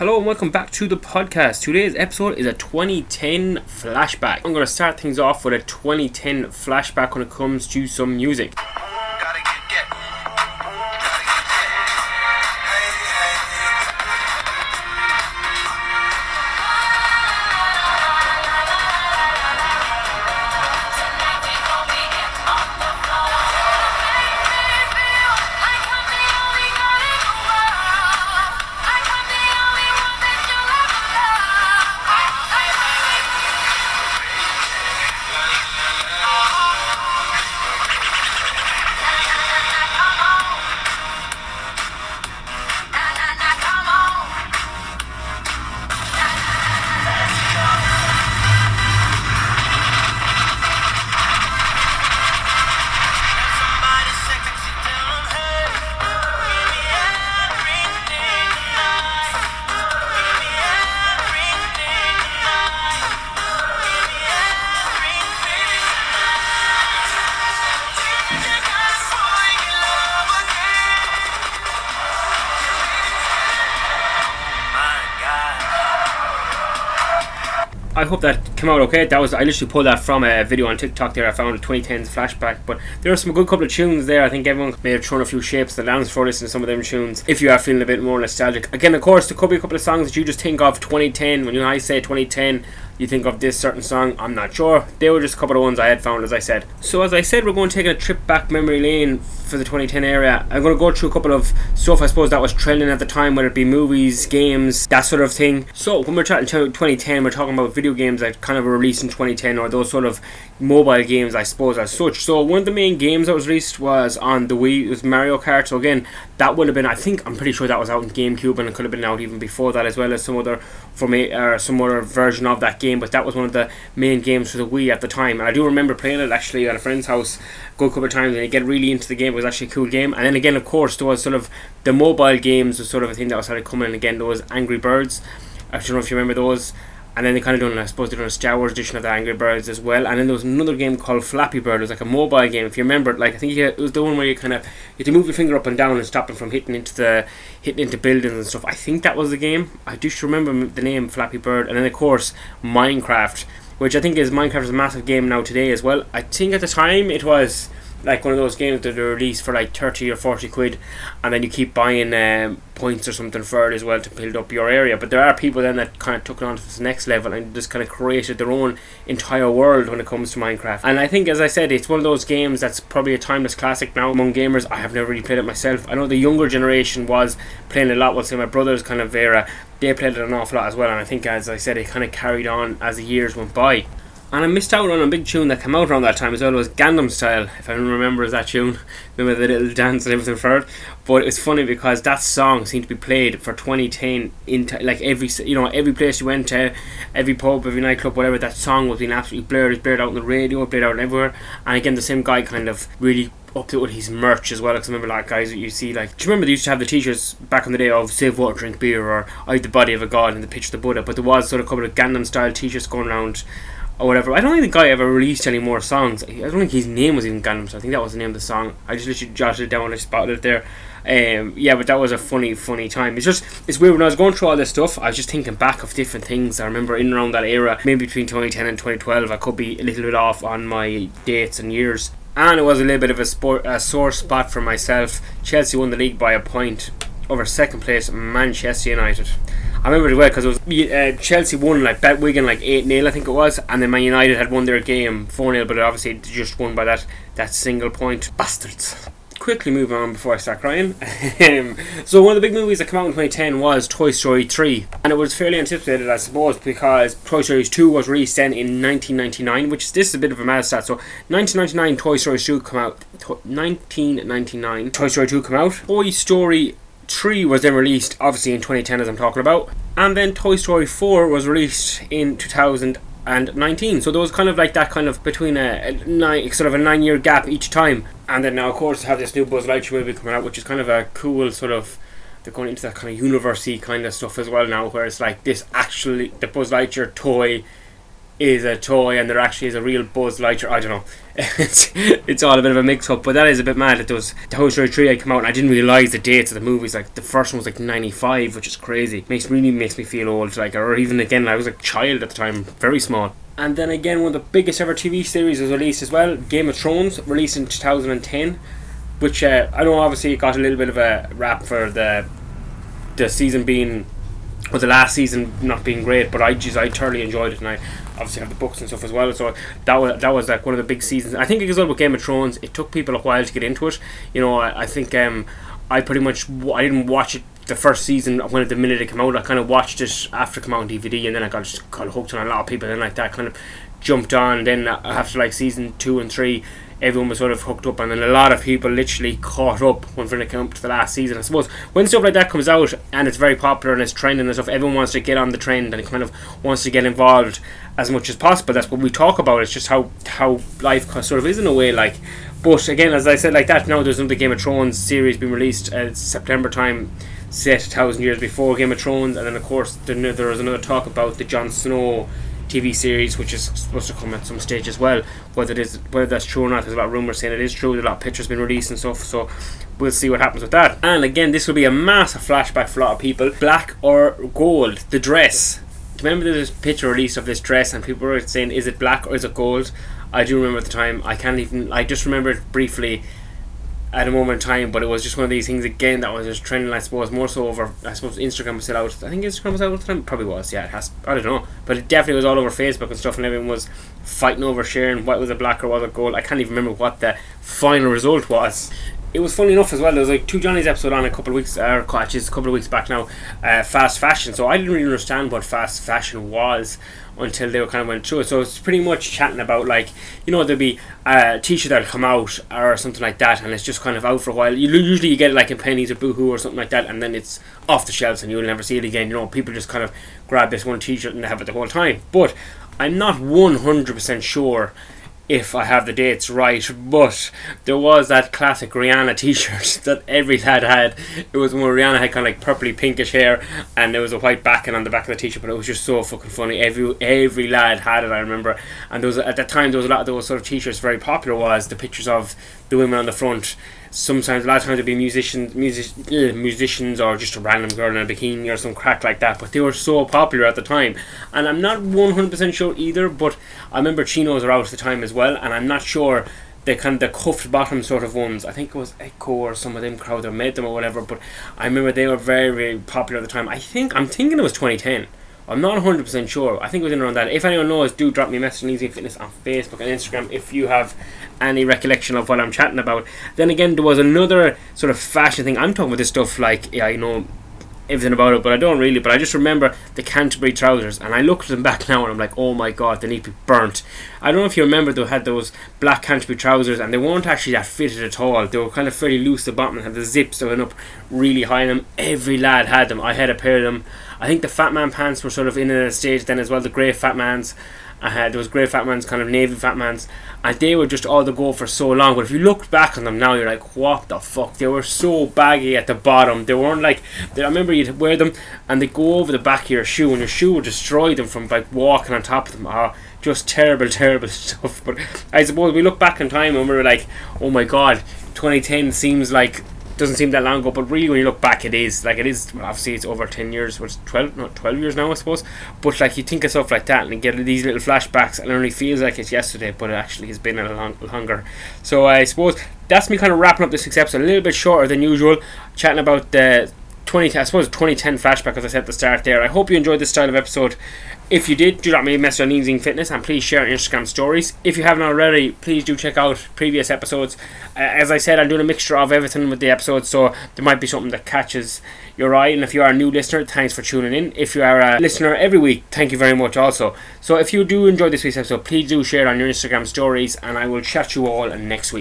Hello and welcome back to the podcast. Today's episode is a 2010 flashback. I'm going to start things off with a 2010 flashback when it comes to some music. I hope that came out okay. That was I literally pulled that from a video on TikTok there. I found a 2010s flashback, but there are some good couple of tunes there. I think everyone may have thrown a few shapes the dance for listening to some of them tunes. If you are feeling a bit more nostalgic, again, of course, there could be a couple of songs that you just think of 2010 when you know I say 2010 you think of this certain song, I'm not sure. They were just a couple of ones I had found, as I said. So, as I said, we're going to take a trip back memory lane for the 2010 area. I'm going to go through a couple of stuff, I suppose, that was trending at the time, whether it be movies, games, that sort of thing. So, when we're chatting 2010, we're talking about video games that kind of were released in 2010, or those sort of mobile games, I suppose, as such. So, one of the main games that was released was on the Wii, it was Mario Kart. So, again, that would have been, I think, I'm pretty sure that was out in GameCube, and it could have been out even before that, as well as some other, for me, or some other version of that game. But that was one of the main games for the Wii at the time. And I do remember playing it actually at a friend's house a good couple of times and get really into the game. It was actually a cool game. And then again, of course, there was sort of the mobile games was sort of a thing that was started coming in again. There was Angry Birds. I don't know if you remember those and then they kind of done, I suppose, they done a Star Wars edition of the Angry Birds as well. And then there was another game called Flappy Bird. It was like a mobile game. If you remember, like I think it was the one where you kind of you had to move your finger up and down and stop them from hitting into the hitting into buildings and stuff. I think that was the game. I just remember the name Flappy Bird. And then of course Minecraft which I think is Minecraft is a massive game now today as well. I think at the time it was like one of those games that are released for like 30 or 40 quid and then you keep buying um, points or something for it as well to build up your area. But there are people then that kind of took it on to this next level and just kind of created their own entire world when it comes to Minecraft. And I think as I said it's one of those games that's probably a timeless classic now among gamers. I have never really played it myself. I know the younger generation was playing a lot well say my brother's kind of era. They played it an awful lot as well and I think as I said it kind of carried on as the years went by and I missed out on a big tune that came out around that time as well. It was Gangnam Style, if anyone remembers that tune. Remember the little dance and everything for it. But it's funny because that song seemed to be played for 2010 into like every you know every place you went to, every pub, every nightclub, whatever. That song was being absolutely blared. It's blared out on the radio, blared out everywhere. And again, the same guy kind of really up it with his merch as well. Because I remember like guys that you see like, do you remember they used to have the t-shirts back in the day of save water, drink beer, or I the body of a god and the picture of the Buddha. But there was sort of a couple of Gangnam style t-shirts going around or whatever. I don't think the guy ever released any more songs. I don't think his name was even Gangnam. So I think that was the name of the song. I just literally jotted it down and I spotted it there. Um, yeah, but that was a funny, funny time. It's just it's weird when I was going through all this stuff. I was just thinking back of different things. I remember in around that era, maybe between 2010 and 2012. I could be a little bit off on my dates and years. And it was a little bit of a sport, a sore spot for myself. Chelsea won the league by a point over second place Manchester United. I remember it well because it was uh, Chelsea won like bet Wigan like eight 0 I think it was, and then Man United had won their game four 0 but obviously just won by that that single point. Bastards. Quickly move on before I start crying. So one of the big movies that came out in 2010 was Toy Story 3, and it was fairly anticipated, I suppose, because Toy Story 2 was released then in 1999, which this is a bit of a mad stat. So 1999, Toy Story 2 come out. 1999, Toy Story 2 come out. Toy Story 3 was then released, obviously in 2010, as I'm talking about, and then Toy Story 4 was released in 2019. So there was kind of like that kind of between a, a nine, sort of a nine year gap each time. And then now, of course, have this new Buzz Lightyear movie coming out, which is kind of a cool sort of. They're going into that kind of university kind of stuff as well now, where it's like this actually the Buzz Lightyear toy is a toy and there actually is a real Buzz Lightyear. I don't know. It's, it's all a bit of a mix up, but that is a bit mad that those Toy Story 3 had come out and I didn't realise the dates of the movies. Like the first one was like 95, which is crazy. Makes really makes me feel old. Like or even again, I was a child at the time, very small. And then again, one of the biggest ever TV series was released as well. Game of Thrones, released in 2010, which uh, I know obviously it got a little bit of a rap for the the season being or the last season not being great, but I just I thoroughly enjoyed it, and I obviously have the books and stuff as well. So that was that was like one of the big seasons. I think as well with Game of Thrones, it took people a while to get into it. You know, I, I think um, I pretty much I didn't watch it the first season when the minute it came out. I kind of watched it after it came out on DVD, and then I got just of hooked on a lot of people, and like that kind of jumped on. Then after like season two and three everyone was sort of hooked up, and then a lot of people literally caught up when it came up to the last season. I suppose when stuff like that comes out and it's very popular and it's trending and stuff, everyone wants to get on the trend and kind of wants to get involved as much as possible. That's what we talk about. It's just how how life sort of is in a way, like. But again, as I said, like that now, there's another Game of Thrones series being released uh, September time, set thousand years before Game of Thrones, and then of course there, there was another talk about the Jon Snow TV series, which is supposed to come at some stage as well. Whether it is whether that's true or not, there's a lot of rumours saying it is true. There's a lot of pictures been released and stuff. So we'll see what happens with that. And again, this will be a massive flashback for a lot of people. Black or gold, the dress. Remember a picture released of this dress, and people were saying, "Is it black or is it gold?" I do remember at the time. I can't even. I just remember it briefly at a moment in time, but it was just one of these things again that was just trending. I suppose more so over. I suppose Instagram was still out. I think Instagram was out at the time. Probably was. Yeah, it has. I don't know, but it definitely was all over Facebook and stuff, and everyone was fighting over sharing what was a black or was a gold. I can't even remember what the final result was. It was funny enough as well. There was like two Johnnies episode on a couple of weeks, or actually, a couple of weeks back now. Uh, fast fashion. So I didn't really understand what fast fashion was until they were kind of went through it. So it's pretty much chatting about like you know there'll be a t-shirt that'll come out or something like that, and it's just kind of out for a while. You usually you get it like in Penneys or Boohoo or something like that, and then it's off the shelves and you'll never see it again. You know, people just kind of grab this one t-shirt and have it the whole time. But I'm not one hundred percent sure if I have the dates right, but there was that classic Rihanna t-shirt that every lad had. It was when Rihanna had kind of like purpley pinkish hair and there was a white backing on the back of the t-shirt, but it was just so fucking funny. Every every lad had it, I remember. And there was at that time there was a lot of those sort of t-shirts very popular was the pictures of the women on the front sometimes a lot of times it'd be musicians music, uh, musicians or just a random girl in a bikini or some crack like that but they were so popular at the time. And I'm not 100% sure either but I remember chinos were out at the time as well and I'm not sure the kind of the cuffed bottom sort of ones. I think it was Echo or some of them crowd that made them or whatever but I remember they were very very popular at the time. I think I'm thinking it was 2010 I'm not 100% sure. I think it was in around that. If anyone knows, do drop me a message on Easy Fitness on Facebook and Instagram if you have any recollection of what I'm chatting about. Then again, there was another sort of fashion thing. I'm talking about this stuff like, yeah, I know everything about it, but I don't really. But I just remember the Canterbury trousers, and I look at them back now, and I'm like, oh my god, they need to be burnt. I don't know if you remember they had those black Canterbury trousers, and they weren't actually that fitted at all. They were kind of fairly loose at the bottom and had the zips that went up really high in them. Every lad had them. I had a pair of them. I think the Fat Man pants were sort of in a stage then as well. The grey Fat Mans. I had those grey Fat Mans, kind of navy Fat Mans, and they were just all the go for so long. But if you look back on them now, you're like, what the fuck? They were so baggy at the bottom. They weren't like. They, I remember you'd wear them, and they go over the back of your shoe, and your shoe would destroy them from like walking on top of them. Oh, just terrible, terrible stuff. But I suppose we look back in time and we are like, oh my god, 2010 seems like doesn't seem that long ago, but really when you look back, it is like it is. Well, obviously, it's over ten years. Was twelve? Not twelve years now, I suppose. But like you think of stuff like that, and you get these little flashbacks, and it only feels like it's yesterday, but it actually has been a long longer. So I suppose that's me kind of wrapping up this episode a little bit shorter than usual, chatting about the 20, I suppose 2010 flashback as I said at the start there. I hope you enjoyed this style of episode. If you did, do drop me a message on Easing Fitness and please share on Instagram stories. If you haven't already, please do check out previous episodes. Uh, as I said, I'm doing a mixture of everything with the episodes, so there might be something that catches your eye. And if you are a new listener, thanks for tuning in. If you are a listener every week, thank you very much also. So if you do enjoy this week's episode, please do share on your Instagram stories, and I will chat you all next week.